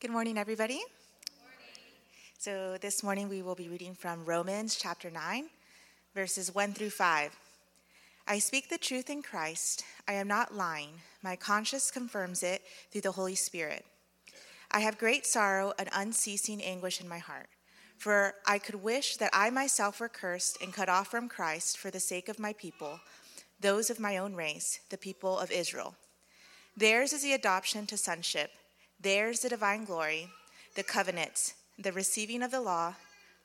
Good morning, everybody. So, this morning we will be reading from Romans chapter 9, verses 1 through 5. I speak the truth in Christ. I am not lying. My conscience confirms it through the Holy Spirit. I have great sorrow and unceasing anguish in my heart. For I could wish that I myself were cursed and cut off from Christ for the sake of my people, those of my own race, the people of Israel. Theirs is the adoption to sonship, theirs the divine glory, the covenants, the receiving of the law,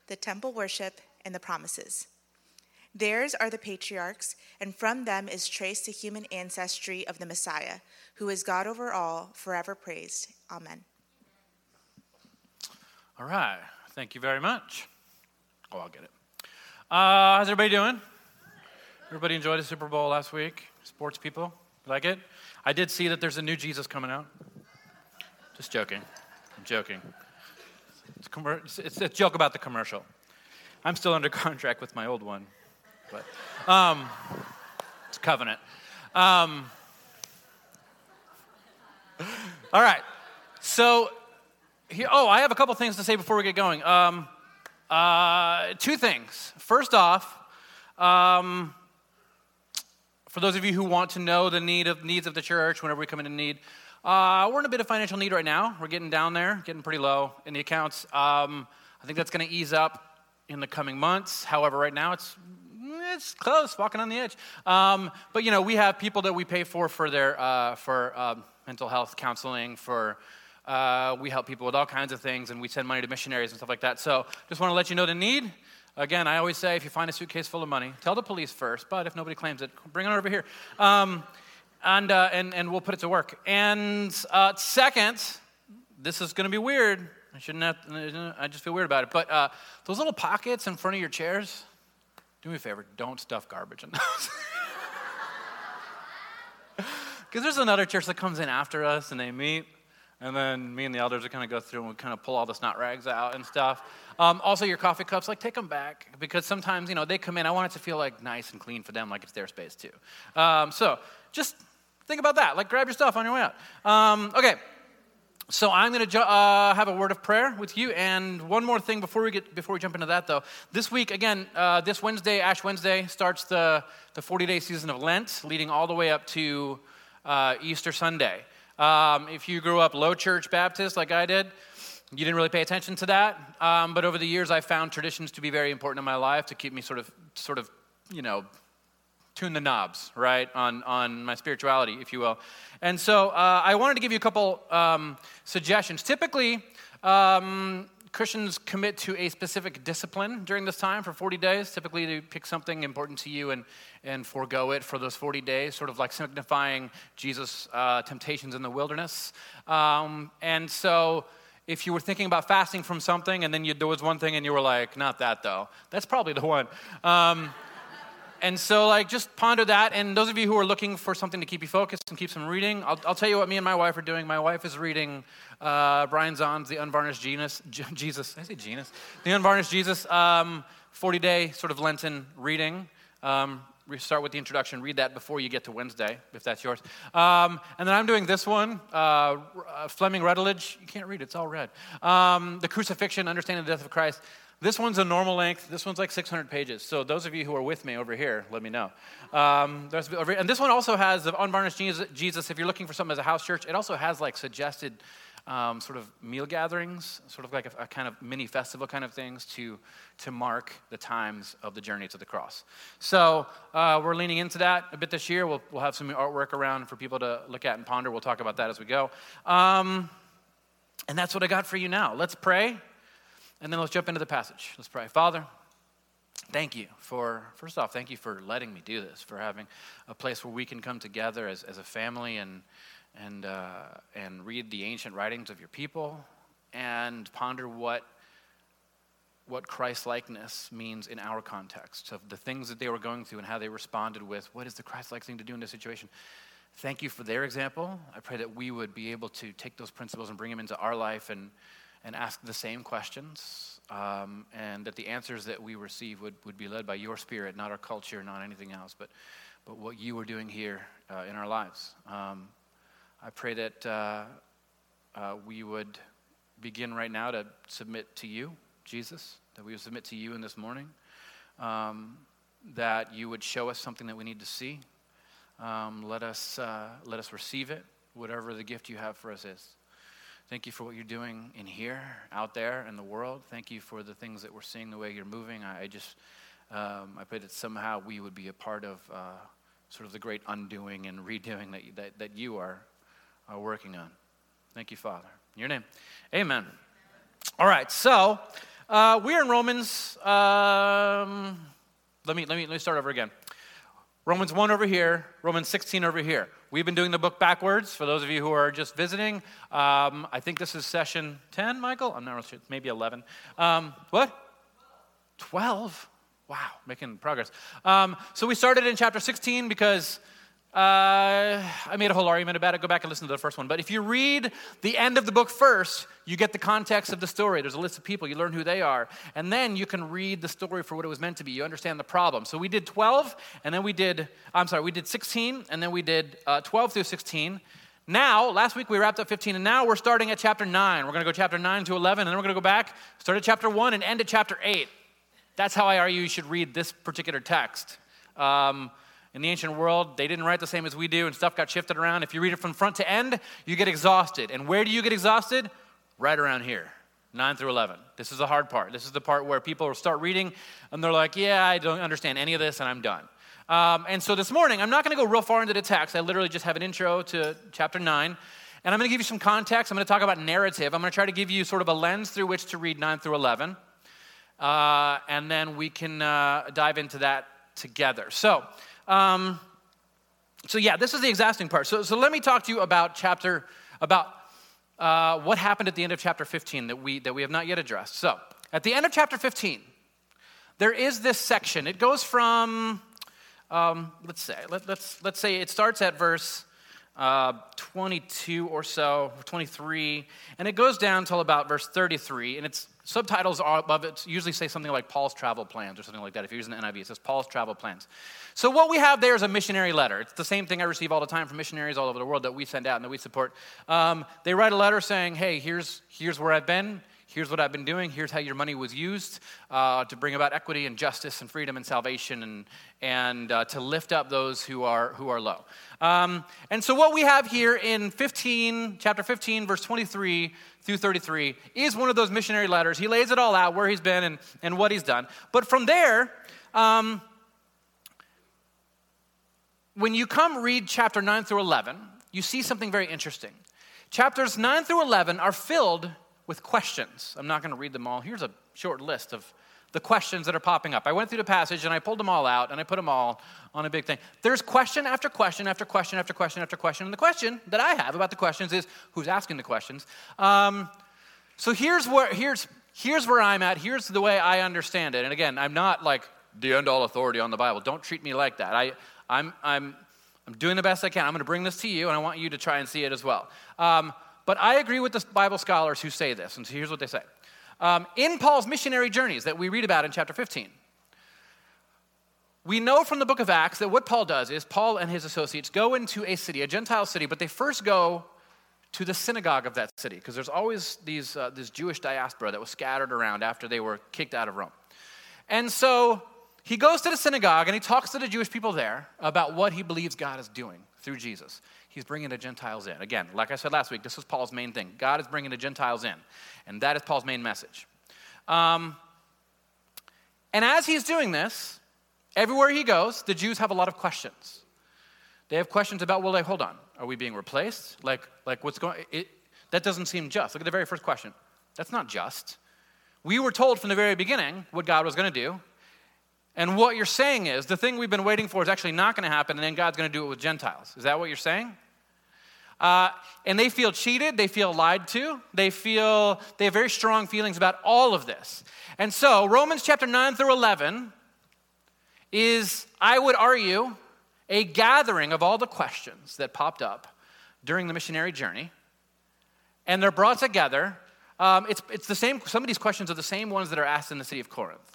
the temple worship, and the promises. Theirs are the patriarchs, and from them is traced the human ancestry of the Messiah, who is God over all, forever praised. Amen. All right. Thank you very much. Oh, I'll get it. Uh, how's everybody doing? Everybody enjoyed the Super Bowl last week? Sports people? Like it? I did see that there's a new Jesus coming out. Just joking. I'm joking. It's, commer- it's a joke about the commercial. I'm still under contract with my old one, but um, it's covenant. Um, all right. So, here, oh, I have a couple things to say before we get going. Um, uh, two things. First off, um, for those of you who want to know the need of needs of the church whenever we come into need, uh, we're in a bit of financial need right now. We're getting down there, getting pretty low in the accounts. Um, I think that's going to ease up in the coming months. However, right now it's it's close, walking on the edge. Um, but you know, we have people that we pay for for their uh, for uh, mental health counseling. For uh, we help people with all kinds of things, and we send money to missionaries and stuff like that. So, just want to let you know the need. Again, I always say if you find a suitcase full of money, tell the police first, but if nobody claims it, bring it over here. Um, and, uh, and, and we'll put it to work. And uh, second, this is going to be weird. I shouldn't have, I just feel weird about it. But uh, those little pockets in front of your chairs, do me a favor, don't stuff garbage in those. Because there's another church that comes in after us and they meet and then me and the elders would kind of go through and we kind of pull all the snot rags out and stuff. Um, also, your coffee cups, like take them back because sometimes, you know, they come in. I want it to feel like nice and clean for them, like it's their space too. Um, so just think about that. Like grab your stuff on your way out. Um, okay. So I'm going to uh, have a word of prayer with you, and one more thing before we get before we jump into that, though. This week, again, uh, this Wednesday, Ash Wednesday, starts the the 40 day season of Lent, leading all the way up to uh, Easter Sunday. Um, if you grew up low church Baptist like I did, you didn't really pay attention to that. Um, but over the years, I found traditions to be very important in my life to keep me sort of, sort of, you know, tune the knobs, right, on, on my spirituality, if you will. And so uh, I wanted to give you a couple um, suggestions. Typically, um, Christians commit to a specific discipline during this time for 40 days. Typically, to pick something important to you and, and forego it for those 40 days, sort of like signifying Jesus' uh, temptations in the wilderness. Um, and so, if you were thinking about fasting from something and then you, there was one thing and you were like, not that though, that's probably the one. Um, and so, like, just ponder that. And those of you who are looking for something to keep you focused and keep some reading, I'll, I'll tell you what me and my wife are doing. My wife is reading uh, Brian Zahnd's The Unvarnished Genus, J- Jesus, I say genus, The Unvarnished Jesus, um, 40 day sort of Lenten reading. Um, we start with the introduction. Read that before you get to Wednesday, if that's yours. Um, and then I'm doing this one, uh, Fleming Rutledge. You can't read it; it's all red. Um, the Crucifixion: Understanding the Death of Christ. This one's a normal length. This one's like 600 pages. So those of you who are with me over here, let me know. Um, and this one also has the unvarnished Jesus. If you're looking for something as a house church, it also has like suggested um, sort of meal gatherings, sort of like a, a, kind of mini festival kind of things to, to mark the times of the journey to the cross. So uh, we're leaning into that a bit this year. We'll, we'll have some artwork around for people to look at and ponder. We'll talk about that as we go. Um, and that's what I got for you now. Let's pray, and then let's jump into the passage. Let's pray. Father, thank you for, first off, thank you for letting me do this, for having a place where we can come together as, as a family and and, uh, and read the ancient writings of your people and ponder what, what Christ likeness means in our context of the things that they were going through and how they responded with what is the Christ like thing to do in this situation. Thank you for their example. I pray that we would be able to take those principles and bring them into our life and, and ask the same questions, um, and that the answers that we receive would, would be led by your spirit, not our culture, not anything else, but, but what you are doing here uh, in our lives. Um, I pray that uh, uh, we would begin right now to submit to you, Jesus, that we would submit to you in this morning, um, that you would show us something that we need to see. Um, let, us, uh, let us receive it, whatever the gift you have for us is. Thank you for what you're doing in here, out there, in the world. Thank you for the things that we're seeing, the way you're moving. I, I just, um, I pray that somehow we would be a part of uh, sort of the great undoing and redoing that, that, that you are, are working on. Thank you, Father. In your name. Amen. All right, so uh, we're in Romans. Um, let, me, let, me, let me start over again. Romans 1 over here, Romans 16 over here. We've been doing the book backwards for those of you who are just visiting. Um, I think this is session 10, Michael? I'm not really sure. Maybe 11. Um, what? 12? Wow, making progress. Um, so we started in chapter 16 because uh, I made a whole argument about it. Go back and listen to the first one. But if you read the end of the book first, you get the context of the story. There's a list of people, you learn who they are. And then you can read the story for what it was meant to be. You understand the problem. So we did 12, and then we did, I'm sorry, we did 16, and then we did uh, 12 through 16. Now, last week we wrapped up 15, and now we're starting at chapter 9. We're going to go chapter 9 to 11, and then we're going to go back, start at chapter 1, and end at chapter 8. That's how I argue you should read this particular text. Um, in the ancient world, they didn't write the same as we do, and stuff got shifted around. If you read it from front to end, you get exhausted. And where do you get exhausted? Right around here, 9 through 11. This is the hard part. This is the part where people start reading, and they're like, Yeah, I don't understand any of this, and I'm done. Um, and so this morning, I'm not going to go real far into the text. I literally just have an intro to chapter 9. And I'm going to give you some context. I'm going to talk about narrative. I'm going to try to give you sort of a lens through which to read 9 through 11. Uh, and then we can uh, dive into that together. So, um, so yeah, this is the exhausting part. So, so let me talk to you about chapter, about uh, what happened at the end of chapter 15 that we, that we have not yet addressed. So, at the end of chapter 15, there is this section. It goes from, um, let's say, let, let's, let's say it starts at verse uh, 22 or so, 23, and it goes down till about verse 33, and it's subtitles above it usually say something like Paul's travel plans or something like that. If you're using the NIV, it says Paul's travel plans. So what we have there is a missionary letter. It's the same thing I receive all the time from missionaries all over the world that we send out and that we support. Um, they write a letter saying, "Hey, here's here's where I've been." Here's what I've been doing, here's how your money was used uh, to bring about equity and justice and freedom and salvation and, and uh, to lift up those who are, who are low. Um, and so, what we have here in 15, chapter 15, verse 23 through 33, is one of those missionary letters. He lays it all out where he's been and, and what he's done. But from there, um, when you come read chapter 9 through 11, you see something very interesting. Chapters 9 through 11 are filled with questions. I'm not going to read them all. Here's a short list of the questions that are popping up. I went through the passage and I pulled them all out and I put them all on a big thing. There's question after question after question after question after question. And the question that I have about the questions is who's asking the questions. Um, so here's where, here's, here's where I'm at. Here's the way I understand it. And again, I'm not like the end all authority on the Bible. Don't treat me like that. I, I'm, I'm, I'm doing the best I can. I'm going to bring this to you and I want you to try and see it as well. Um, but I agree with the Bible scholars who say this, and so here's what they say. Um, in Paul's missionary journeys that we read about in chapter 15, we know from the book of Acts that what Paul does is Paul and his associates go into a city, a Gentile city, but they first go to the synagogue of that city because there's always these, uh, this Jewish diaspora that was scattered around after they were kicked out of Rome. And so he goes to the synagogue and he talks to the Jewish people there about what he believes God is doing through Jesus. He's bringing the Gentiles in. Again, like I said last week, this is Paul's main thing. God is bringing the Gentiles in, and that is Paul's main message. Um, and as he's doing this, everywhere he goes, the Jews have a lot of questions. They have questions about, well, like, hold on, are we being replaced? Like, like what's going? It, that doesn't seem just. Look at the very first question. That's not just. We were told from the very beginning what God was going to do, and what you're saying is the thing we've been waiting for is actually not going to happen, and then God's going to do it with Gentiles. Is that what you're saying? Uh, and they feel cheated, they feel lied to, they feel, they have very strong feelings about all of this. And so, Romans chapter 9 through 11 is, I would argue, a gathering of all the questions that popped up during the missionary journey. And they're brought together. Um, it's, it's the same, some of these questions are the same ones that are asked in the city of Corinth.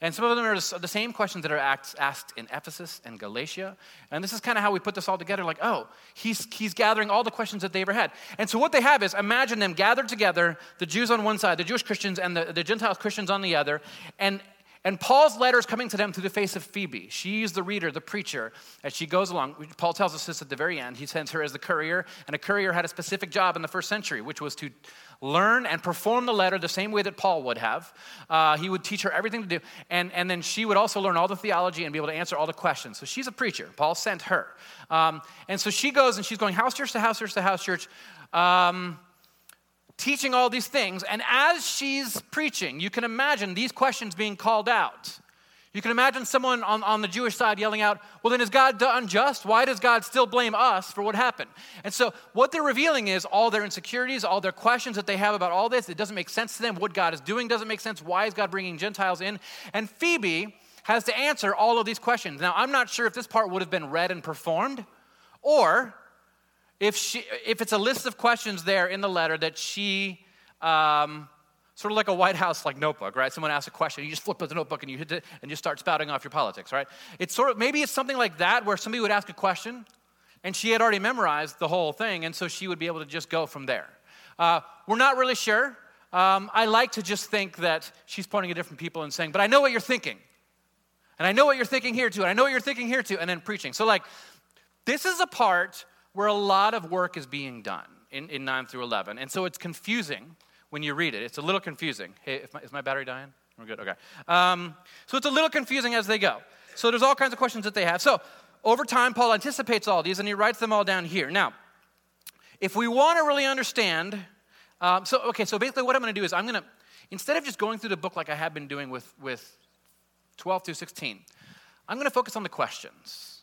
And some of them are the same questions that are asked in Ephesus and Galatia. And this is kind of how we put this all together like, oh, he's, he's gathering all the questions that they ever had. And so what they have is imagine them gathered together, the Jews on one side, the Jewish Christians, and the, the Gentiles Christians on the other. And, and Paul's letter is coming to them through the face of Phoebe. She's the reader, the preacher, as she goes along. Paul tells us this at the very end. He sends her as the courier, and a courier had a specific job in the first century, which was to learn and perform the letter the same way that Paul would have. Uh, he would teach her everything to do, and, and then she would also learn all the theology and be able to answer all the questions. So she's a preacher. Paul sent her. Um, and so she goes and she's going house church to house church to house church. Um, teaching all these things. And as she's preaching, you can imagine these questions being called out. You can imagine someone on, on the Jewish side yelling out, Well, then is God unjust? Why does God still blame us for what happened? And so, what they're revealing is all their insecurities, all their questions that they have about all this. It doesn't make sense to them. What God is doing doesn't make sense. Why is God bringing Gentiles in? And Phoebe has to answer all of these questions. Now, I'm not sure if this part would have been read and performed or if, she, if it's a list of questions there in the letter that she, um, sort of like a White House like notebook, right? Someone asks a question, you just flip the notebook and you hit it and you start spouting off your politics, right? It's sort of maybe it's something like that where somebody would ask a question and she had already memorized the whole thing, and so she would be able to just go from there. Uh, we're not really sure. Um, I like to just think that she's pointing at different people and saying, "But I know what you're thinking, and I know what you're thinking here too, and I know what you're thinking here too," and then preaching. So like, this is a part where a lot of work is being done in, in 9 through 11. And so it's confusing when you read it. It's a little confusing. Hey, my, is my battery dying? We're good, okay. Um, so it's a little confusing as they go. So there's all kinds of questions that they have. So over time, Paul anticipates all these and he writes them all down here. Now, if we want to really understand, um, so okay, so basically what I'm going to do is I'm going to, instead of just going through the book like I have been doing with, with 12 through 16, I'm going to focus on the questions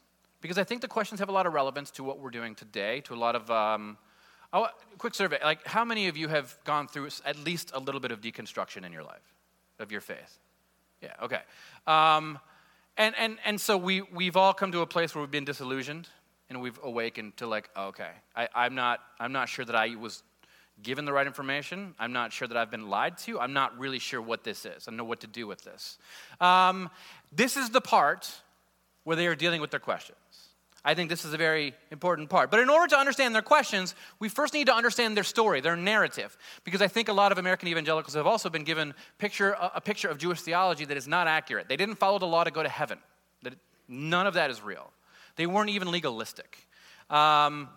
because I think the questions have a lot of relevance to what we're doing today, to a lot of. Um, oh, quick survey. Like, how many of you have gone through at least a little bit of deconstruction in your life of your faith? Yeah, okay. Um, and, and, and so we, we've all come to a place where we've been disillusioned and we've awakened to, like, okay, I, I'm, not, I'm not sure that I was given the right information. I'm not sure that I've been lied to. I'm not really sure what this is. I know what to do with this. Um, this is the part where they are dealing with their questions. I think this is a very important part. But in order to understand their questions, we first need to understand their story, their narrative, because I think a lot of American evangelicals have also been given picture, a picture of Jewish theology that is not accurate. They didn't follow the law to go to heaven. None of that is real. They weren't even legalistic. Um,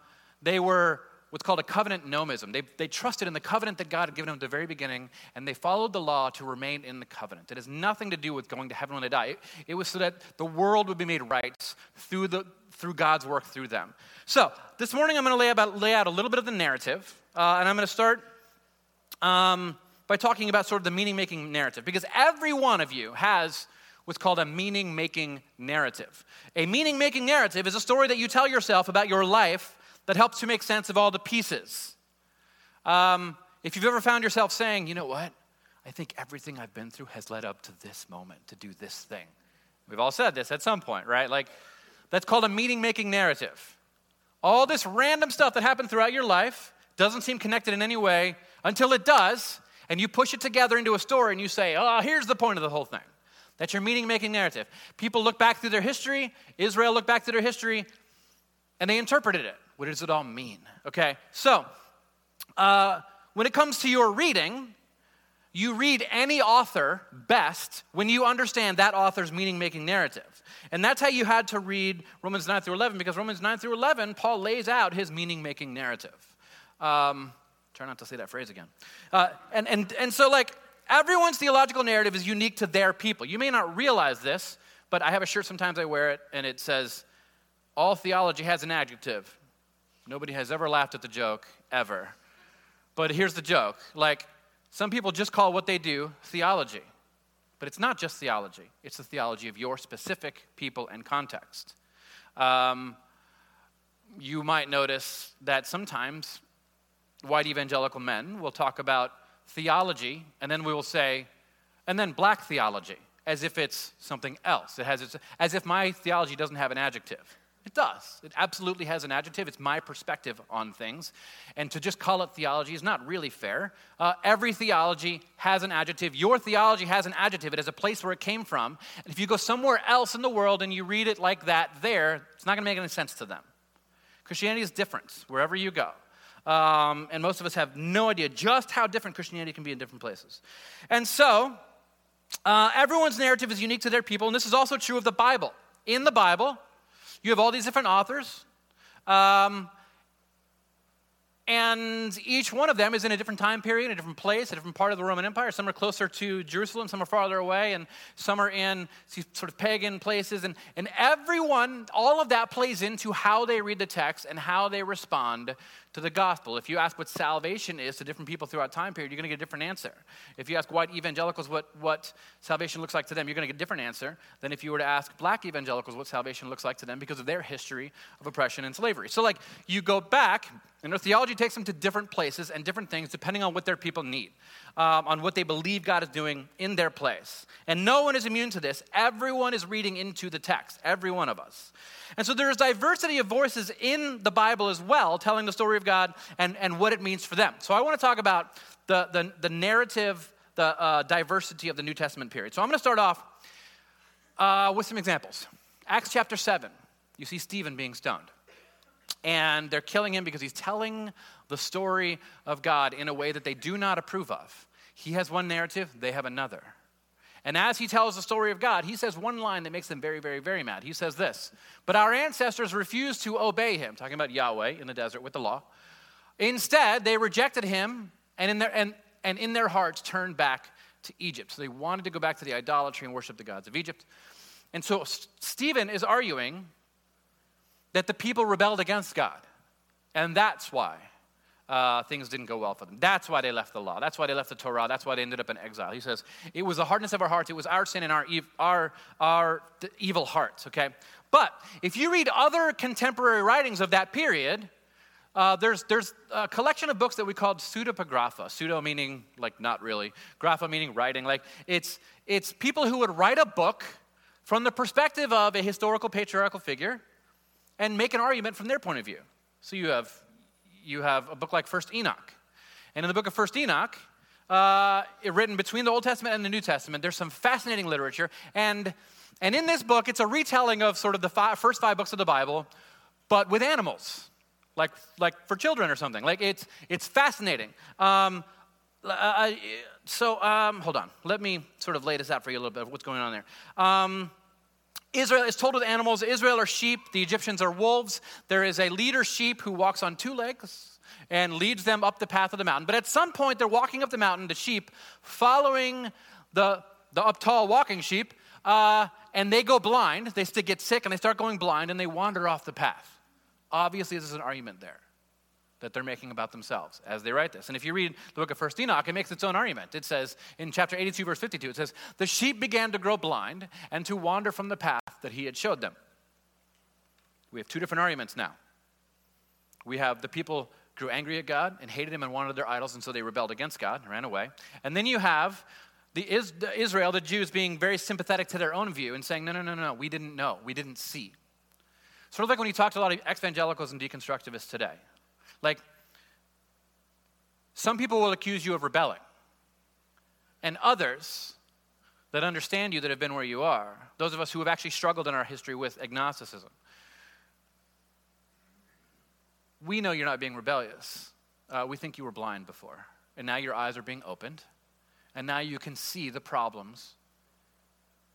they were what's called a covenant nomism. They, they trusted in the covenant that God had given them at the very beginning, and they followed the law to remain in the covenant. It has nothing to do with going to heaven when they die. It, it was so that the world would be made right through, the, through God's work through them. So, this morning I'm going to lay, about, lay out a little bit of the narrative, uh, and I'm going to start um, by talking about sort of the meaning making narrative, because every one of you has what's called a meaning making narrative. A meaning making narrative is a story that you tell yourself about your life that helps you make sense of all the pieces. Um, if you've ever found yourself saying, you know what, I think everything I've been through has led up to this moment to do this thing. We've all said this at some point, right? Like, that's called a meaning making narrative. All this random stuff that happened throughout your life doesn't seem connected in any way until it does, and you push it together into a story and you say, oh, here's the point of the whole thing. That's your meaning making narrative. People look back through their history, Israel looked back through their history, and they interpreted it. What does it all mean? Okay, so uh, when it comes to your reading, you read any author best when you understand that author's meaning making narrative. And that's how you had to read Romans 9 through 11, because Romans 9 through 11, Paul lays out his meaning making narrative. Um, try not to say that phrase again. Uh, and, and, and so, like, everyone's theological narrative is unique to their people. You may not realize this, but I have a shirt sometimes I wear it, and it says, All theology has an adjective. Nobody has ever laughed at the joke, ever. But here's the joke like, some people just call what they do theology. But it's not just theology, it's the theology of your specific people and context. Um, you might notice that sometimes white evangelical men will talk about theology, and then we will say, and then black theology, as if it's something else. It has its, as if my theology doesn't have an adjective. It does. It absolutely has an adjective. It's my perspective on things. And to just call it theology is not really fair. Uh, every theology has an adjective. Your theology has an adjective. It has a place where it came from. And if you go somewhere else in the world and you read it like that there, it's not going to make any sense to them. Christianity is different wherever you go. Um, and most of us have no idea just how different Christianity can be in different places. And so, uh, everyone's narrative is unique to their people, and this is also true of the Bible. In the Bible, you have all these different authors, um, and each one of them is in a different time period, a different place, a different part of the Roman Empire. Some are closer to Jerusalem, some are farther away, and some are in sort of pagan places. And, and everyone, all of that plays into how they read the text and how they respond to the gospel. If you ask what salvation is to different people throughout time period, you're going to get a different answer. If you ask white evangelicals what, what salvation looks like to them, you're going to get a different answer than if you were to ask black evangelicals what salvation looks like to them because of their history of oppression and slavery. So, like, you go back, and their theology takes them to different places and different things depending on what their people need, um, on what they believe God is doing in their place. And no one is immune to this. Everyone is reading into the text, every one of us. And so there is diversity of voices in the Bible as well, telling the story of God and, and what it means for them. So I want to talk about the, the, the narrative, the uh, diversity of the New Testament period. So I'm going to start off uh, with some examples. Acts chapter 7, you see Stephen being stoned. And they're killing him because he's telling the story of God in a way that they do not approve of. He has one narrative, they have another. And as he tells the story of God, he says one line that makes them very, very, very mad. He says this But our ancestors refused to obey him, talking about Yahweh in the desert with the law. Instead, they rejected him and in their, and, and in their hearts turned back to Egypt. So they wanted to go back to the idolatry and worship the gods of Egypt. And so Stephen is arguing that the people rebelled against God. And that's why uh, things didn't go well for them. That's why they left the law. That's why they left the Torah. That's why they ended up in exile. He says, it was the hardness of our hearts. It was our sin and our, ev- our, our evil hearts, okay? But if you read other contemporary writings of that period, uh, there's, there's a collection of books that we called pseudepigrapha. Pseudo meaning like not really, grapha meaning writing. Like it's, it's people who would write a book from the perspective of a historical patriarchal figure and make an argument from their point of view. So you have you have a book like First Enoch. And in the book of First Enoch, uh, written between the Old Testament and the New Testament, there's some fascinating literature. And, and in this book, it's a retelling of sort of the first five books of the Bible, but with animals, like, like for children or something. Like it's, it's fascinating. Um, uh so um, hold on. Let me sort of lay this out for you a little bit of what's going on there. Um, Israel is told with animals. Israel are sheep, the Egyptians are wolves. There is a leader sheep who walks on two legs and leads them up the path of the mountain. But at some point, they're walking up the mountain, the sheep, following the, the up tall walking sheep, uh, and they go blind. They get sick and they start going blind and they wander off the path. Obviously, this is an argument there that they're making about themselves as they write this. And if you read the book of First Enoch, it makes its own argument. It says in chapter 82, verse 52, it says, The sheep began to grow blind and to wander from the path that he had showed them. We have two different arguments now. We have the people grew angry at God and hated him and wanted their idols, and so they rebelled against God and ran away. And then you have the, Israel, the Jews, being very sympathetic to their own view and saying, No, no, no, no, we didn't know, we didn't see. Sort of like when you talk to a lot of evangelicals and deconstructivists today. Like, some people will accuse you of rebelling, and others that understand you that have been where you are, those of us who have actually struggled in our history with agnosticism, we know you're not being rebellious. Uh, we think you were blind before, and now your eyes are being opened, and now you can see the problems.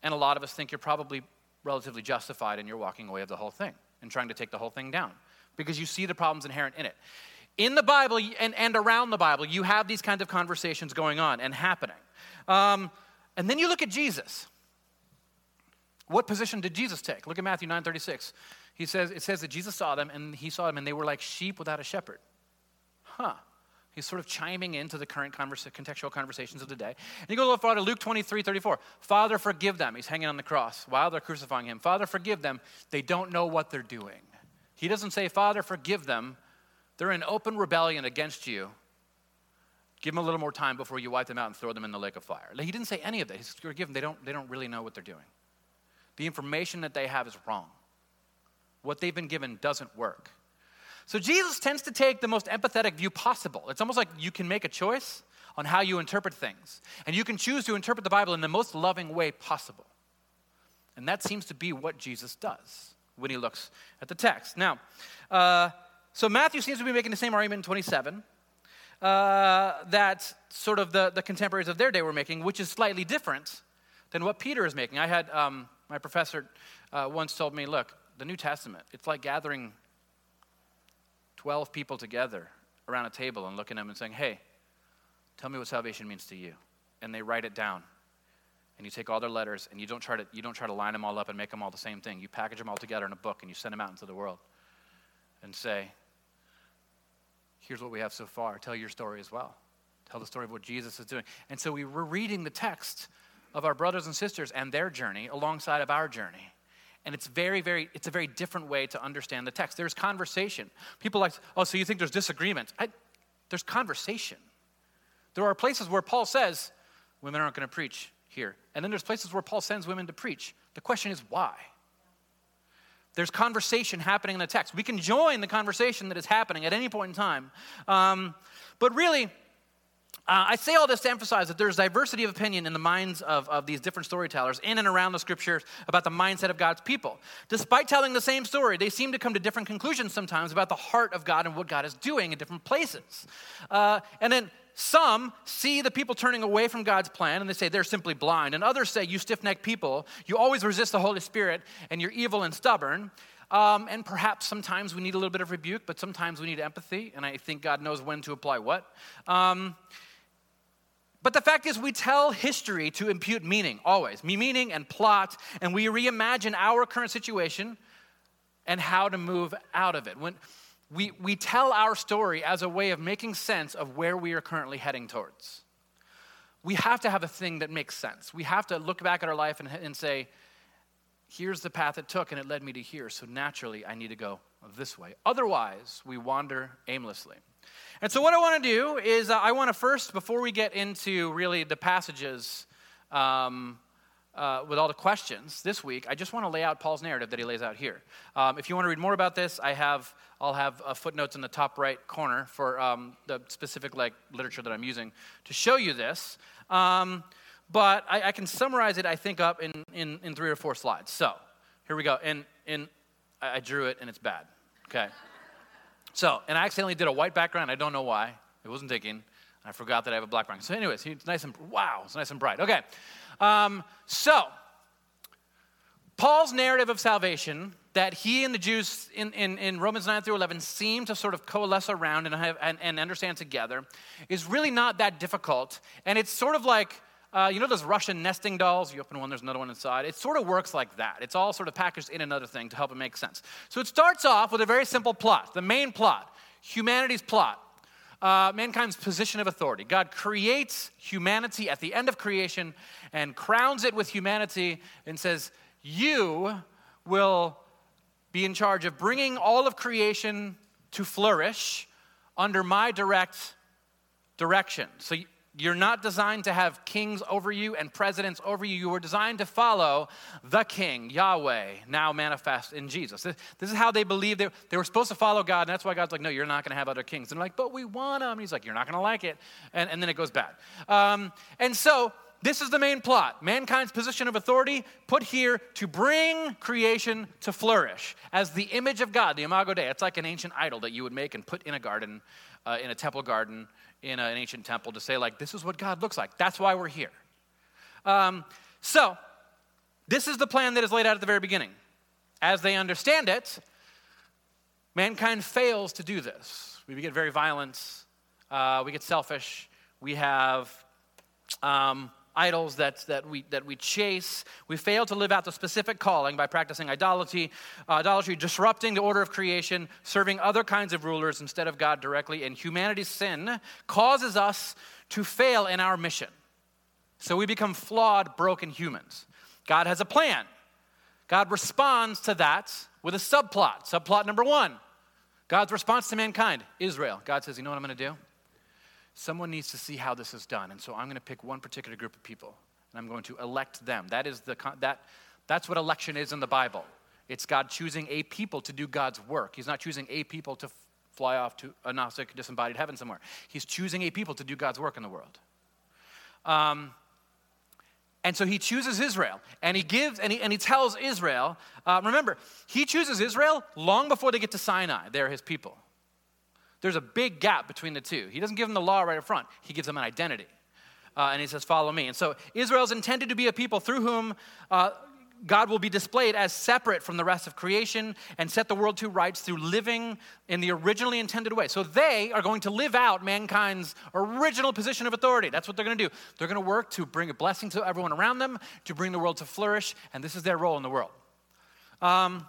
And a lot of us think you're probably relatively justified in your walking away of the whole thing and trying to take the whole thing down because you see the problems inherent in it. In the Bible and, and around the Bible, you have these kinds of conversations going on and happening. Um, and then you look at Jesus. What position did Jesus take? Look at Matthew 9 36. He says, it says that Jesus saw them and he saw them and they were like sheep without a shepherd. Huh. He's sort of chiming into the current conversa- contextual conversations of the day. And you go a little farther, Luke 23, 34. Father, forgive them. He's hanging on the cross while they're crucifying him. Father, forgive them. They don't know what they're doing. He doesn't say, Father, forgive them. They're in open rebellion against you. Give them a little more time before you wipe them out and throw them in the lake of fire. He didn't say any of that. He's forgive them. They don't, they don't really know what they're doing. The information that they have is wrong. what they've been given doesn't work. So Jesus tends to take the most empathetic view possible. It's almost like you can make a choice on how you interpret things, and you can choose to interpret the Bible in the most loving way possible. And that seems to be what Jesus does when he looks at the text. Now, uh, so Matthew seems to be making the same argument in 27 uh, that sort of the, the contemporaries of their day were making, which is slightly different than what Peter is making. I had um, my professor uh, once told me, look, the New Testament, it's like gathering 12 people together around a table and looking at them and saying, hey, tell me what salvation means to you. And they write it down. And you take all their letters and you don't try to, you don't try to line them all up and make them all the same thing. You package them all together in a book and you send them out into the world and say, here's what we have so far. Tell your story as well. Tell the story of what Jesus is doing. And so we were reading the text of our brothers and sisters and their journey alongside of our journey. And it's very, very, it's a very different way to understand the text. There's conversation. People like, oh, so you think there's disagreement? I, there's conversation. There are places where Paul says women aren't going to preach here. And then there's places where Paul sends women to preach. The question is why? There's conversation happening in the text. We can join the conversation that is happening at any point in time. Um, but really, uh, I say all this to emphasize that there's diversity of opinion in the minds of, of these different storytellers in and around the scriptures about the mindset of God's people. Despite telling the same story, they seem to come to different conclusions sometimes about the heart of God and what God is doing in different places. Uh, and then some see the people turning away from God's plan and they say they're simply blind. And others say, You stiff necked people, you always resist the Holy Spirit and you're evil and stubborn. Um, and perhaps sometimes we need a little bit of rebuke, but sometimes we need empathy. And I think God knows when to apply what. Um, but the fact is, we tell history to impute meaning, always. Meaning and plot, and we reimagine our current situation and how to move out of it. When we, we tell our story as a way of making sense of where we are currently heading towards. We have to have a thing that makes sense. We have to look back at our life and, and say, here's the path it took, and it led me to here, so naturally I need to go this way. Otherwise, we wander aimlessly. And so, what I want to do is, uh, I want to first, before we get into really the passages um, uh, with all the questions this week, I just want to lay out Paul's narrative that he lays out here. Um, if you want to read more about this, I have I'll have uh, footnotes in the top right corner for um, the specific like literature that I'm using to show you this. Um, but I, I, can summarize it, I think, up in, in, in three or four slides. So here we go. And, and I drew it, and it's bad. Okay. So, and I accidentally did a white background. I don't know why. I wasn't thinking. I forgot that I have a black background. So, anyways, it's nice and wow, it's nice and bright. Okay. Um, so, Paul's narrative of salvation that he and the Jews in, in, in, Romans 9 through 11 seem to sort of coalesce around and, have, and, and understand together is really not that difficult. And it's sort of like uh, you know those Russian nesting dolls? You open one, there's another one inside. It sort of works like that. It's all sort of packaged in another thing to help it make sense. So it starts off with a very simple plot. The main plot, humanity's plot, uh, mankind's position of authority. God creates humanity at the end of creation and crowns it with humanity and says, You will be in charge of bringing all of creation to flourish under my direct direction. So you're not designed to have kings over you and presidents over you. You were designed to follow the king, Yahweh, now manifest in Jesus. This, this is how they believe they, they were supposed to follow God. And that's why God's like, no, you're not going to have other kings. And they're like, but we want them. And he's like, you're not going to like it. And, and then it goes bad. Um, and so this is the main plot mankind's position of authority put here to bring creation to flourish as the image of God, the Imago Dei. It's like an ancient idol that you would make and put in a garden, uh, in a temple garden in an ancient temple to say, like, this is what God looks like. That's why we're here. Um, so, this is the plan that is laid out at the very beginning. As they understand it, mankind fails to do this. We get very violent, uh, we get selfish, we have um, idols that, that, we, that we chase. We fail to live out the specific calling by practicing idolatry, uh, idolatry, disrupting the order of creation, serving other kinds of rulers instead of God directly. And humanity's sin causes us to fail in our mission. So we become flawed, broken humans. God has a plan. God responds to that with a subplot. Subplot number one God's response to mankind Israel. God says, You know what I'm going to do? Someone needs to see how this is done. And so I'm going to pick one particular group of people and I'm going to elect them. That is the, that, that's what election is in the Bible. It's God choosing a people to do God's work. He's not choosing a people to fly off to a Gnostic, disembodied heaven somewhere. He's choosing a people to do God's work in the world. Um, and so he chooses Israel, and he gives, and he, and he tells Israel. Uh, remember, he chooses Israel long before they get to Sinai. They're his people. There's a big gap between the two. He doesn't give them the law right up front. He gives them an identity, uh, and he says, "Follow me." And so Israel's intended to be a people through whom uh, God will be displayed as separate from the rest of creation and set the world to rights through living in the originally intended way. So they are going to live out mankind's original position of authority. That's what they're going to do. They're going to work to bring a blessing to everyone around them, to bring the world to flourish, and this is their role in the world. Um,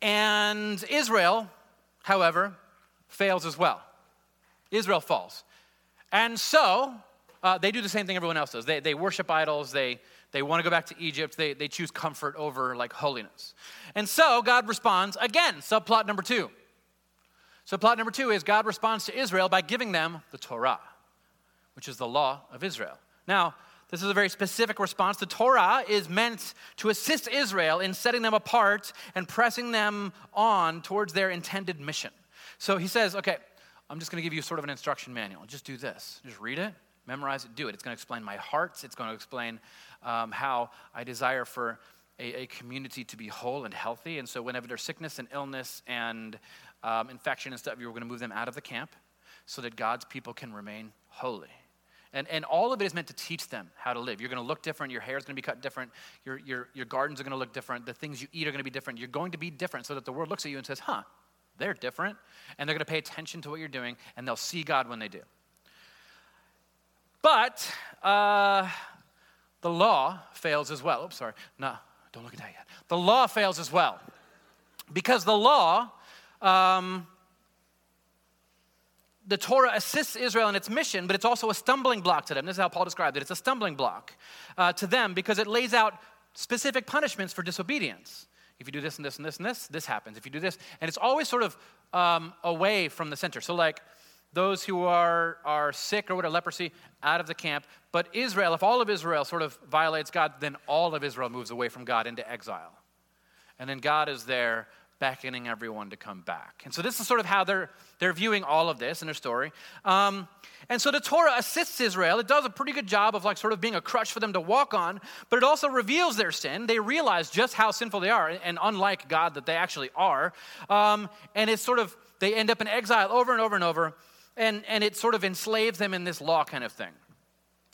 and Israel, however, fails as well. Israel falls. And so uh, they do the same thing everyone else does. They, they worship idols, they they want to go back to Egypt. They, they choose comfort over like holiness. And so God responds again, subplot number two. Subplot number two is God responds to Israel by giving them the Torah, which is the law of Israel. Now, this is a very specific response. The Torah is meant to assist Israel in setting them apart and pressing them on towards their intended mission. So he says, okay, I'm just going to give you sort of an instruction manual. Just do this. Just read it, memorize it, do it. It's going to explain my heart. It's going to explain um, how I desire for a, a, community to be whole and healthy. And so, whenever there's sickness and illness and um, infection and stuff, you're going to move them out of the camp so that God's people can remain holy. And, and all of it is meant to teach them how to live. You're going to look different. Your hair is going to be cut different. Your, your, your gardens are going to look different. The things you eat are going to be different. You're going to be different so that the world looks at you and says, huh, they're different. And they're going to pay attention to what you're doing, and they'll see God when they do. But uh, the law fails as well. Oops, sorry. No, don't look at that yet. The law fails as well. Because the law, um, the Torah assists Israel in its mission, but it's also a stumbling block to them. This is how Paul described it. It's a stumbling block uh, to them because it lays out specific punishments for disobedience. If you do this and this and this and this, this happens. If you do this, and it's always sort of um, away from the center. So, like, those who are, are sick or a leprosy out of the camp. But Israel, if all of Israel sort of violates God, then all of Israel moves away from God into exile. And then God is there beckoning everyone to come back. And so this is sort of how they're, they're viewing all of this in their story. Um, and so the Torah assists Israel. It does a pretty good job of like sort of being a crutch for them to walk on, but it also reveals their sin. They realize just how sinful they are and unlike God that they actually are. Um, and it's sort of, they end up in exile over and over and over and, and it sort of enslaves them in this law kind of thing.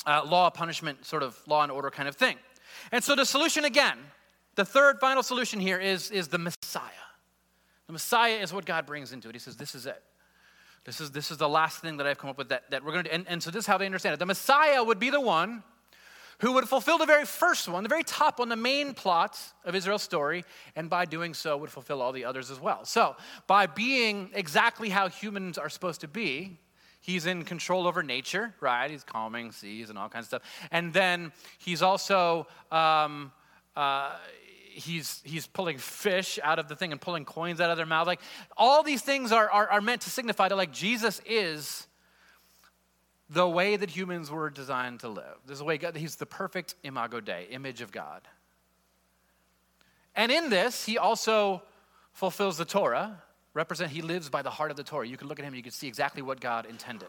Uh, law, punishment, sort of law and order kind of thing. And so the solution again, the third final solution here is, is the Messiah. The Messiah is what God brings into it. He says, This is it. This is, this is the last thing that I've come up with that, that we're going to do. And, and so this is how they understand it. The Messiah would be the one who would fulfill the very first one, the very top one, the main plot of Israel's story, and by doing so would fulfill all the others as well. So, by being exactly how humans are supposed to be, he's in control over nature, right? He's calming seas and all kinds of stuff. And then he's also. Um, uh, he's he's pulling fish out of the thing and pulling coins out of their mouth. Like all these things are, are, are meant to signify that like Jesus is the way that humans were designed to live. This is the way God, he's the perfect imago Dei, image of God. And in this, he also fulfills the Torah. Represent, he lives by the heart of the Torah. You can look at him you can see exactly what God intended.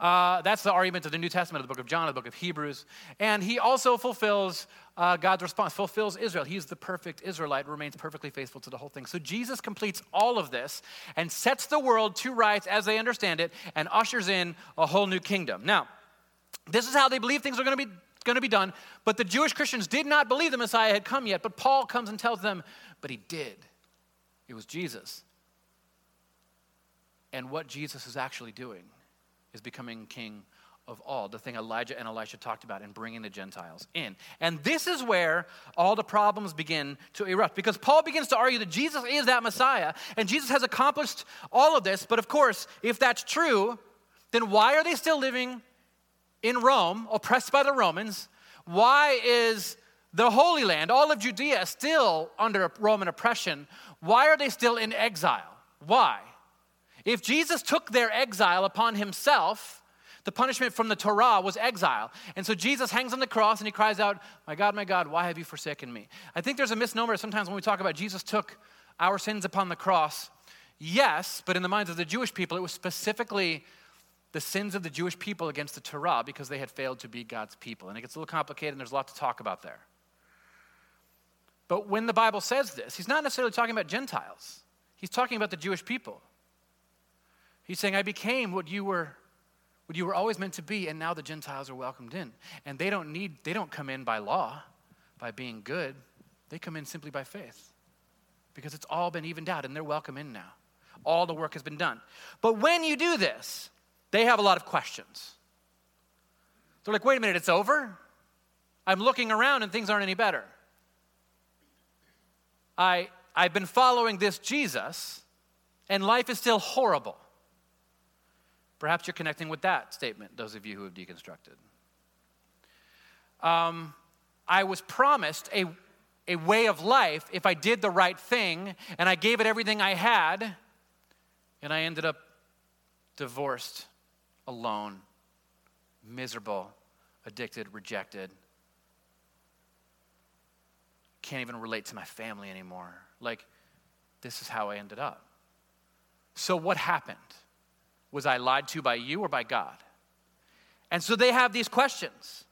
Uh, that's the argument of the New Testament, of the book of John, the book of Hebrews. And he also fulfills uh, God's response, fulfills Israel. He's the perfect Israelite, remains perfectly faithful to the whole thing. So Jesus completes all of this and sets the world to rights as they understand it and ushers in a whole new kingdom. Now, this is how they believe things are going to be going to be done, but the Jewish Christians did not believe the Messiah had come yet. But Paul comes and tells them, but he did. It was Jesus. And what Jesus is actually doing is becoming king of all, the thing Elijah and Elisha talked about in bringing the Gentiles in. And this is where all the problems begin to erupt because Paul begins to argue that Jesus is that Messiah and Jesus has accomplished all of this. But of course, if that's true, then why are they still living in Rome, oppressed by the Romans? Why is the Holy Land, all of Judea, still under Roman oppression? Why are they still in exile? Why? If Jesus took their exile upon himself, The punishment from the Torah was exile. And so Jesus hangs on the cross and he cries out, My God, my God, why have you forsaken me? I think there's a misnomer sometimes when we talk about Jesus took our sins upon the cross. Yes, but in the minds of the Jewish people, it was specifically the sins of the Jewish people against the Torah because they had failed to be God's people. And it gets a little complicated and there's a lot to talk about there. But when the Bible says this, he's not necessarily talking about Gentiles, he's talking about the Jewish people. He's saying, I became what you were. What you were always meant to be, and now the Gentiles are welcomed in. And they don't need, they don't come in by law, by being good. They come in simply by faith. Because it's all been evened out, and they're welcome in now. All the work has been done. But when you do this, they have a lot of questions. They're like, wait a minute, it's over? I'm looking around and things aren't any better. I, I've been following this Jesus, and life is still horrible. Perhaps you're connecting with that statement, those of you who have deconstructed. Um, I was promised a, a way of life if I did the right thing and I gave it everything I had, and I ended up divorced, alone, miserable, addicted, rejected. Can't even relate to my family anymore. Like, this is how I ended up. So, what happened? Was I lied to by you or by God? And so they have these questions.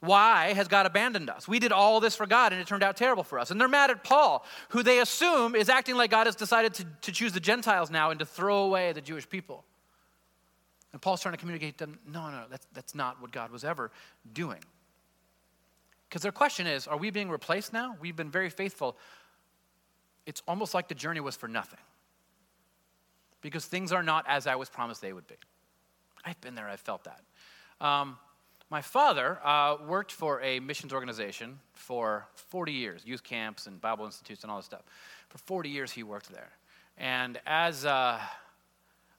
Why has God abandoned us? We did all this for God and it turned out terrible for us. And they're mad at Paul, who they assume is acting like God has decided to, to choose the Gentiles now and to throw away the Jewish people. And Paul's trying to communicate to them no, no, that's, that's not what God was ever doing. Because their question is are we being replaced now? We've been very faithful. It's almost like the journey was for nothing. Because things are not as I was promised they would be. I've been there, I've felt that. Um, my father uh, worked for a missions organization for 40 years, youth camps and Bible institutes and all this stuff. For 40 years, he worked there. And as uh,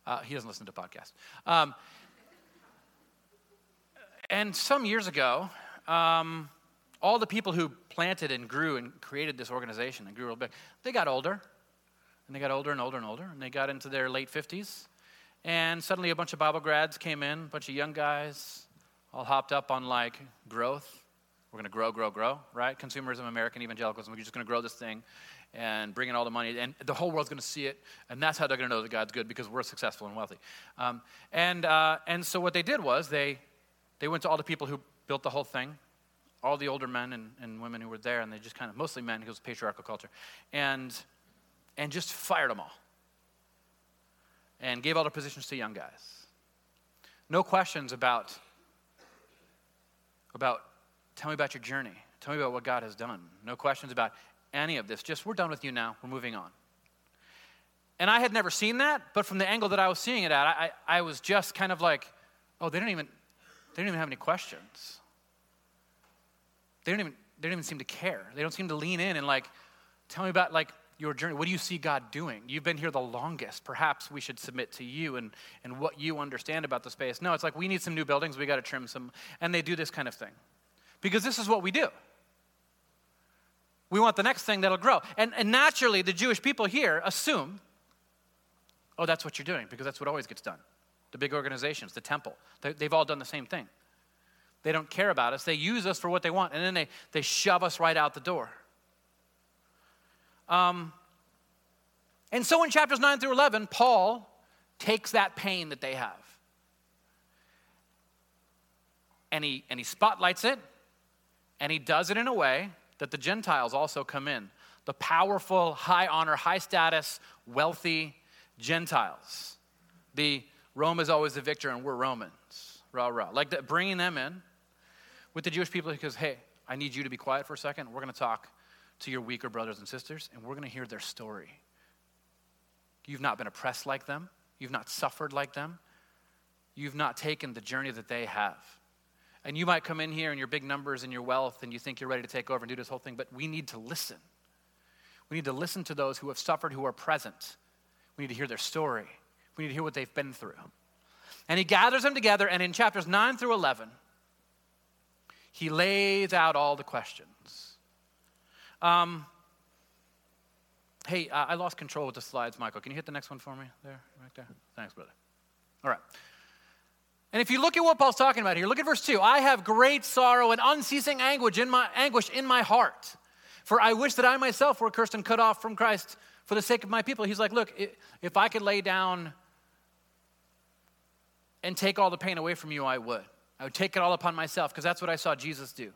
uh, he doesn't listen to podcasts. Um, and some years ago, um, all the people who planted and grew and created this organization and grew real big, they got older. And they got older and older and older. And they got into their late 50s. And suddenly a bunch of Bible grads came in, a bunch of young guys, all hopped up on like growth. We're going to grow, grow, grow, right? Consumerism, American evangelicalism. We're just going to grow this thing and bring in all the money, and the whole world's going to see it, and that's how they're going to know that God's good because we're successful and wealthy. Um, and, uh, and so what they did was they, they went to all the people who built the whole thing, all the older men and, and women who were there, and they just kind of, mostly men, because it was patriarchal culture, and, and just fired them all. And gave all the positions to young guys. No questions about, about, tell me about your journey. Tell me about what God has done. No questions about, any of this. Just, we're done with you now. We're moving on. And I had never seen that, but from the angle that I was seeing it at, I, I was just kind of like, oh, they don't even, they don't even have any questions. They don't even, they don't even seem to care. They don't seem to lean in and like, tell me about like your journey. What do you see God doing? You've been here the longest. Perhaps we should submit to you and, and what you understand about the space. No, it's like we need some new buildings. We got to trim some. And they do this kind of thing because this is what we do. We want the next thing that'll grow. And, and naturally, the Jewish people here assume, oh, that's what you're doing, because that's what always gets done. The big organizations, the temple, they, they've all done the same thing. They don't care about us. They use us for what they want, and then they, they shove us right out the door. Um, and so in chapters 9 through 11, Paul takes that pain that they have and he, and he spotlights it, and he does it in a way that the Gentiles also come in. The powerful, high honor, high status, wealthy Gentiles. The Rome is always the victor and we're Romans. Rah, rah. Like bringing them in with the Jewish people because, hey, I need you to be quiet for a second. We're going to talk to your weaker brothers and sisters and we're going to hear their story. You've not been oppressed like them, you've not suffered like them, you've not taken the journey that they have. And you might come in here and your big numbers and your wealth and you think you're ready to take over and do this whole thing, but we need to listen. We need to listen to those who have suffered, who are present. We need to hear their story. We need to hear what they've been through. And he gathers them together, and in chapters 9 through 11, he lays out all the questions. Um, hey, I lost control with the slides, Michael. Can you hit the next one for me? There, right there. Thanks, brother. All right. And if you look at what Paul's talking about here, look at verse 2. I have great sorrow and unceasing anguish in my anguish in my heart. For I wish that I myself were cursed and cut off from Christ for the sake of my people. He's like, look, if I could lay down and take all the pain away from you, I would. I would take it all upon myself because that's what I saw Jesus do.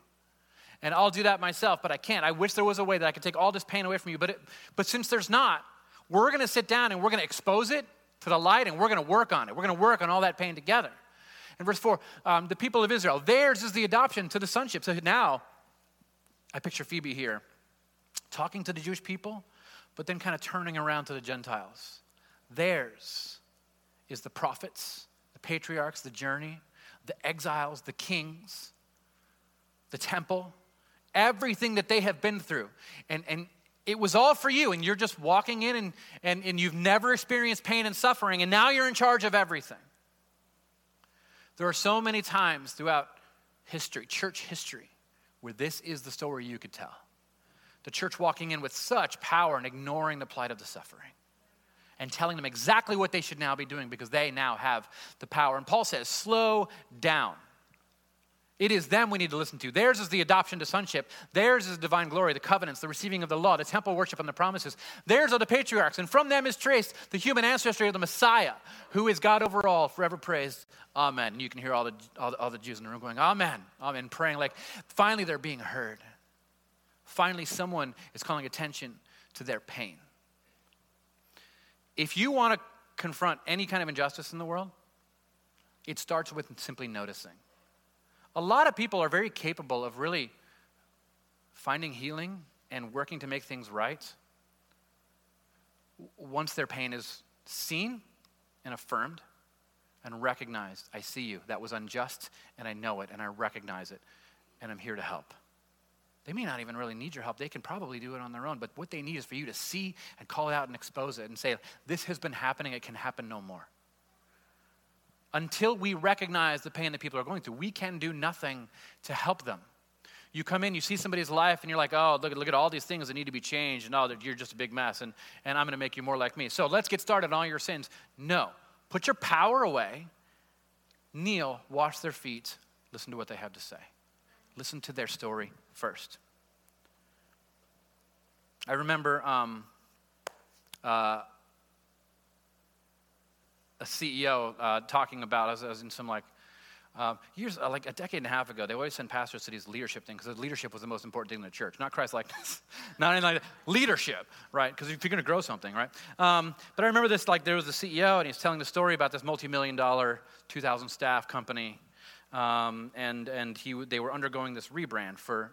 And I'll do that myself, but I can't. I wish there was a way that I could take all this pain away from you. But, it, but since there's not, we're to sit down and we're to expose it to the light and we're to work on it. We're to work on all that pain together. In verse 4, um, the people of Israel, theirs is the adoption to the sonship. So now, I picture Phoebe here talking to the Jewish people, but then kind of turning around to the Gentiles. Theirs is the prophets, the patriarchs, the journey, the exiles, the kings, the temple, everything that they have been through. And, and it was all for you, and you're just walking in and, and, and you've never experienced pain and suffering, and now you're in charge of everything. There are so many times throughout history, church history, where this is the story you could tell. The church walking in with such power and ignoring the plight of the suffering and telling them exactly what they should now be doing because they now have the power. And Paul says, slow down. It is them we need to listen to. Theirs is the adoption to sonship. Theirs is divine glory, the covenants, the receiving of the law, the temple worship, and the promises. Theirs are the patriarchs, and from them is traced the human ancestry of the Messiah, who is God over all, forever praised. Amen. And you can hear all the, all the, all the Jews in the room going, Amen, Amen, praying like finally they're being heard. Finally, someone is calling attention to their pain. If you want to confront any kind of injustice in the world, it starts with simply noticing. A lot of people are very capable of really finding healing and working to make things right once their pain is seen and affirmed and recognized. I see you. That was unjust, and I know it, and I recognize it, and I'm here to help. They may not even really need your help. They can probably do it on their own. But what they need is for you to see and call it out and expose it and say, This has been happening. It can happen no more. Until we recognize the pain that people are going through, we can do nothing to help them. You come in, you see somebody's life, and you're like, oh, look, look at all these things that need to be changed, and oh, you're just a big mess, and, and I'm going to make you more like me. So let's get started on all your sins. No. Put your power away, kneel, wash their feet, listen to what they have to say. Listen to their story first. I remember um, uh, a CEO uh, talking about, I was, I was, in some like, uh, years, uh, like a decade and a half ago, they always send pastors to these leadership things because leadership was the most important thing in the church, not Christ likeness, not anything like that. Leadership, right? Because if you're going to grow something, right? Um, but I remember this, like, there was a CEO and he's telling the story about this multi million dollar, 2,000 staff company um, and and he, they were undergoing this rebrand for,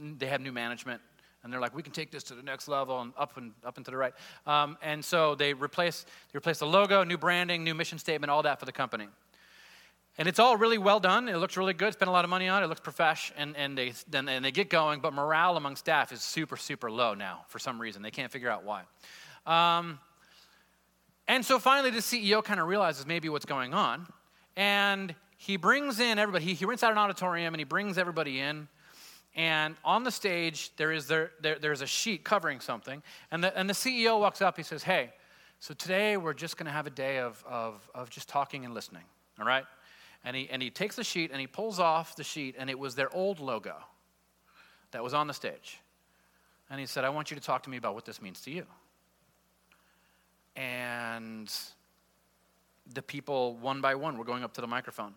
they had new management, and they're like, we can take this to the next level and up and up and to the right. Um, and so they replace they replaced the logo, new branding, new mission statement, all that for the company. And it's all really well done. It looks really good. Spent a lot of money on it. It looks profesh, and, and they then and they get going. But morale among staff is super super low now for some reason. They can't figure out why. Um, and so finally, the CEO kind of realizes maybe what's going on, and he brings in everybody. He, he rents out an auditorium and he brings everybody in. And on the stage, there is there, there, there's a sheet covering something. And the, and the CEO walks up. He says, Hey, so today we're just going to have a day of, of, of just talking and listening. All right? And he, and he takes the sheet and he pulls off the sheet, and it was their old logo that was on the stage. And he said, I want you to talk to me about what this means to you. And the people, one by one, were going up to the microphone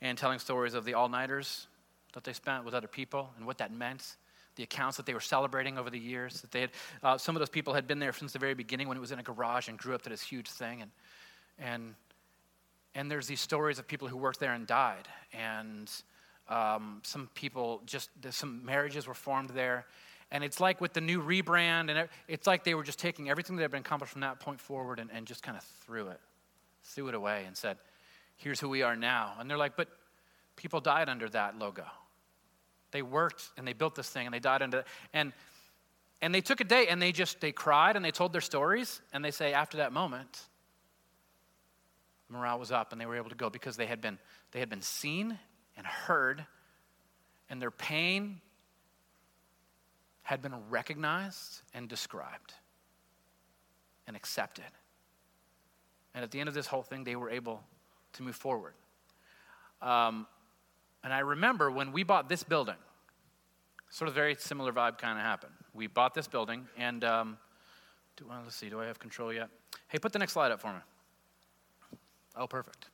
and telling stories of the all nighters that they spent with other people and what that meant the accounts that they were celebrating over the years that they had uh, some of those people had been there since the very beginning when it was in a garage and grew up to this huge thing and and and there's these stories of people who worked there and died and um, some people just some marriages were formed there and it's like with the new rebrand and it's like they were just taking everything that had been accomplished from that point forward and, and just kind of threw it threw it away and said here's who we are now. And they're like, but people died under that logo. They worked and they built this thing and they died under it. And and they took a day and they just they cried and they told their stories and they say after that moment morale was up and they were able to go because they had been they had been seen and heard and their pain had been recognized and described and accepted and at the end of this whole thing they were able to move forward. Um, and I remember when we bought this building, sort of very similar vibe kind of happened. We bought this building, and um, do, well, let's see, do I have control yet? Hey, put the next slide up for me. Oh, perfect.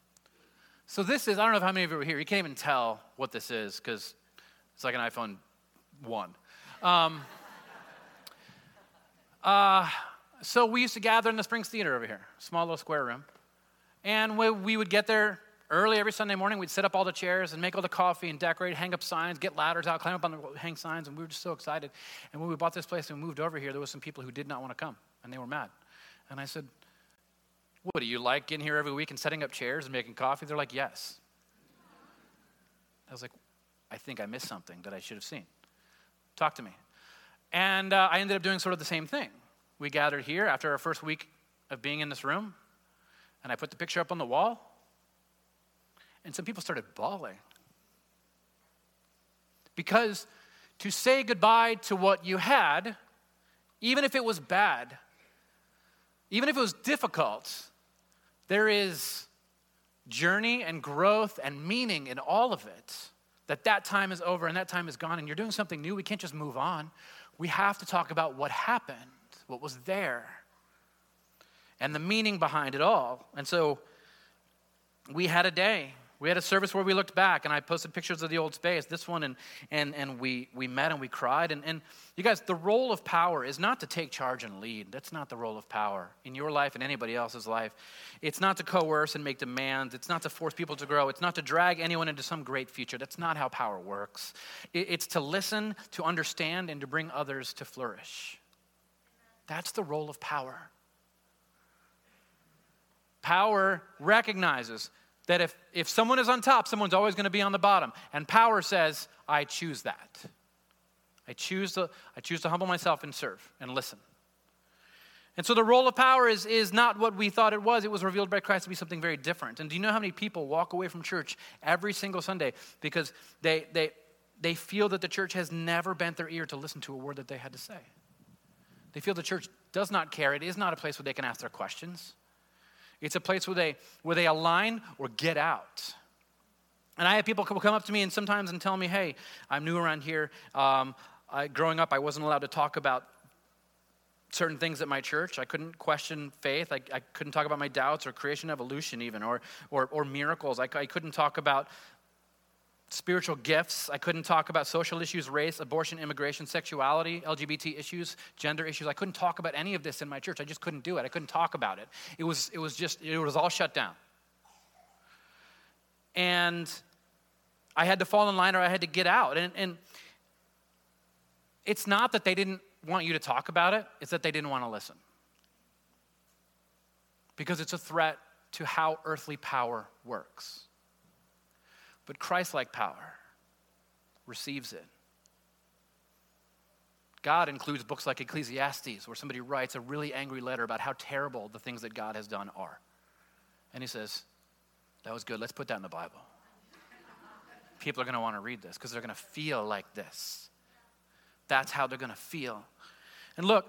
So this is, I don't know how many of you were here. You can't even tell what this is because it's like an iPhone 1. Um, uh, so we used to gather in the Springs Theater over here, small little square room. And we, we would get there early every Sunday morning. We'd set up all the chairs and make all the coffee and decorate, hang up signs, get ladders out, climb up on the hang signs. And we were just so excited. And when we bought this place and moved over here, there was some people who did not want to come, and they were mad. And I said, what do you like getting here every week and setting up chairs and making coffee? They're like, Yes. I was like, I think I missed something that I should have seen. Talk to me. And uh, I ended up doing sort of the same thing. We gathered here after our first week of being in this room, and I put the picture up on the wall, and some people started bawling. Because to say goodbye to what you had, even if it was bad, even if it was difficult, there is journey and growth and meaning in all of it. That that time is over and that time is gone and you're doing something new. We can't just move on. We have to talk about what happened, what was there, and the meaning behind it all. And so we had a day we had a service where we looked back and I posted pictures of the old space, this one, and, and, and we, we met and we cried. And, and you guys, the role of power is not to take charge and lead. That's not the role of power in your life and anybody else's life. It's not to coerce and make demands. It's not to force people to grow. It's not to drag anyone into some great future. That's not how power works. It's to listen, to understand, and to bring others to flourish. That's the role of power. Power recognizes that if, if someone is on top, someone's always going to be on the bottom. And power says, I choose that. I choose to, I choose to humble myself and serve and listen. And so the role of power is, is not what we thought it was. It was revealed by Christ to be something very different. And do you know how many people walk away from church every single Sunday because they, they, they feel that the church has never bent their ear to listen to a word that they had to say? They feel the church does not care. It is not a place where they can ask their questions. It's a place where they, where they align or get out. And I have people come up to me and sometimes and tell me, hey, I'm new around here. Um, I, growing up, I wasn't allowed to talk about certain things at my church. I couldn't question faith. I, I couldn't talk about my doubts or creation evolution, even, or, or, or miracles. I, I couldn't talk about spiritual gifts. I couldn't talk about social issues, race, abortion, immigration, sexuality, LGBT issues, gender issues. I couldn't talk about any of this in my church. I just couldn't do it. I couldn't talk about it. It was, it was just, it was all shut down. And I had to fall in line or I had to get out. And, and it's not that they didn't want you to talk about it, it's that they didn't want to listen. Because it's a threat to how earthly power works. But Christ like power receives it. God includes books like Ecclesiastes, where somebody writes a really angry letter about how terrible the things that God has done are. And he says, That was good. Let's put that in the Bible. People are going to want to read this because they're going to feel like this. That's how they're going to feel. And look,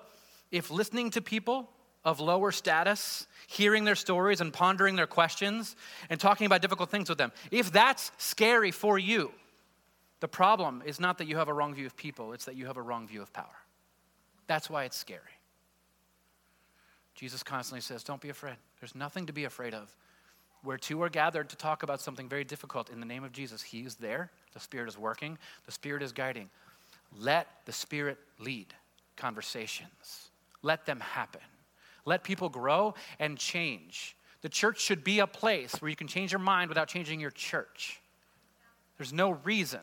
if listening to people of lower status, hearing their stories and pondering their questions and talking about difficult things with them, if that's scary for you, the problem is not that you have a wrong view of people, it's that you have a wrong view of power. That's why it's scary. Jesus constantly says, Don't be afraid. There's nothing to be afraid of. Where two are gathered to talk about something very difficult in the name of Jesus, He is there. The Spirit is working, the Spirit is guiding. Let the Spirit lead conversations, let them happen. Let people grow and change. The church should be a place where you can change your mind without changing your church. There's no reason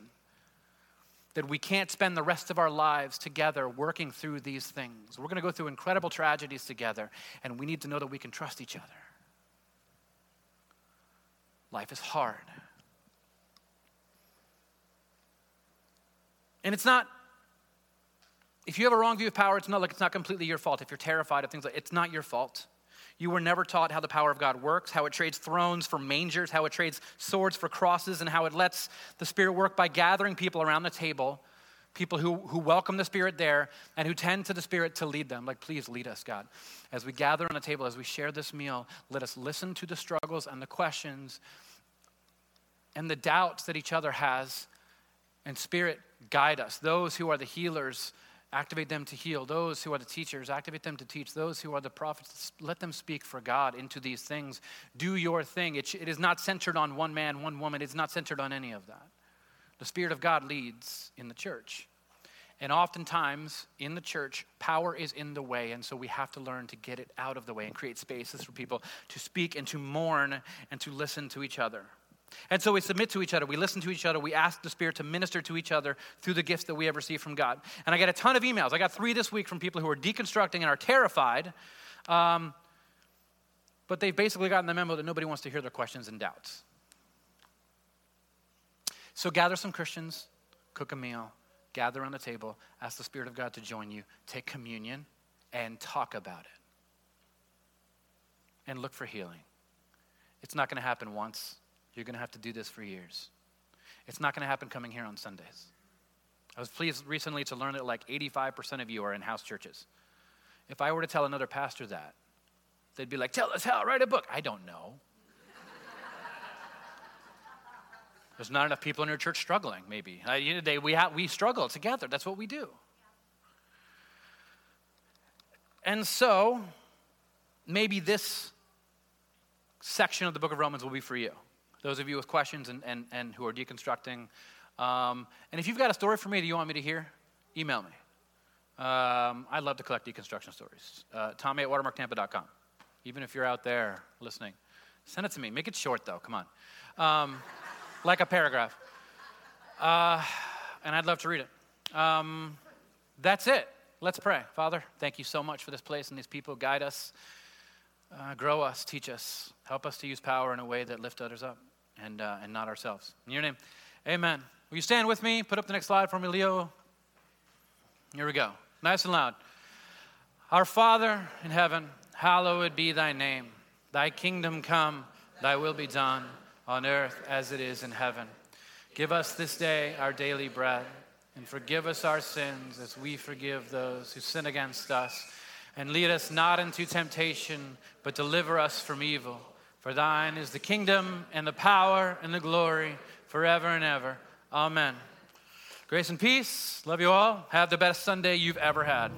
that we can't spend the rest of our lives together working through these things. We're going to go through incredible tragedies together, and we need to know that we can trust each other. Life is hard. And it's not if you have a wrong view of power, it's not like it's not completely your fault. If you're terrified of things like it's not your fault. You were never taught how the power of God works, how it trades thrones for mangers, how it trades swords for crosses, and how it lets the Spirit work by gathering people around the table, people who, who welcome the Spirit there and who tend to the Spirit to lead them. Like, please lead us, God. As we gather on the table, as we share this meal, let us listen to the struggles and the questions and the doubts that each other has. And Spirit, guide us. Those who are the healers, activate them to heal. Those who are the teachers, activate them to teach. Those who are the prophets, let them speak for God into these things. Do your thing. It, it is not centered on one man, one woman. It's not centered on any of that. The Spirit of God leads in the church. And oftentimes in the church, power is in the way, and so we have to learn to get it out of the way and create spaces for people to speak and to mourn and to listen to each other. And so we submit to each other, we listen to each other, we ask the Spirit to minister to each other through the gifts that we have received from God. And I get a ton of emails. I got three this week from people who are deconstructing and are terrified, um, but they've basically gotten the memo that nobody wants to hear their questions and doubts. So gather some Christians, cook a meal, gather around the table, ask the Spirit of God to join you, take communion, and talk about it. And look for healing. It's not going to happen once, you're going to have to do this for years. It's not going to happen coming here on Sundays. I was pleased recently to learn that like 85% of you are in house churches. If I were to tell another pastor that, they'd be like, Tell us how, write a book. I don't know. There's not enough people in your church struggling, maybe. Uh, they, we, ha- we struggle together. That's what we do. And so, maybe this section of the book of Romans will be for you. Those of you with questions and, and, and who are deconstructing. Um, and if you've got a story for me that you want me to hear, email me. Um, I'd love to collect deconstruction stories. Uh, Tommy at watermarktampa.com. Even if you're out there listening, send it to me. Make it short, though. Come on. Um, like a paragraph. Uh, and I'd love to read it. Um, that's it. Let's pray. Father, thank you so much for this place and these people. Guide us, uh, grow us, teach us, help us to use power in a way that lift others up and, uh, and not ourselves. In your name, amen. Will you stand with me? Put up the next slide for me, Leo. Here we go. Nice and loud. Our Father in heaven, hallowed be thy name. Thy kingdom come, thy will be done on earth as it is in heaven. Give us this day our daily bread, and forgive us our sins as we forgive those who sin against us. And lead us not into temptation, but deliver us from evil. For thine is the kingdom, and the power, and the glory, forever and ever. Amen. Grace and peace. Love you all. Have the best Sunday you've ever had.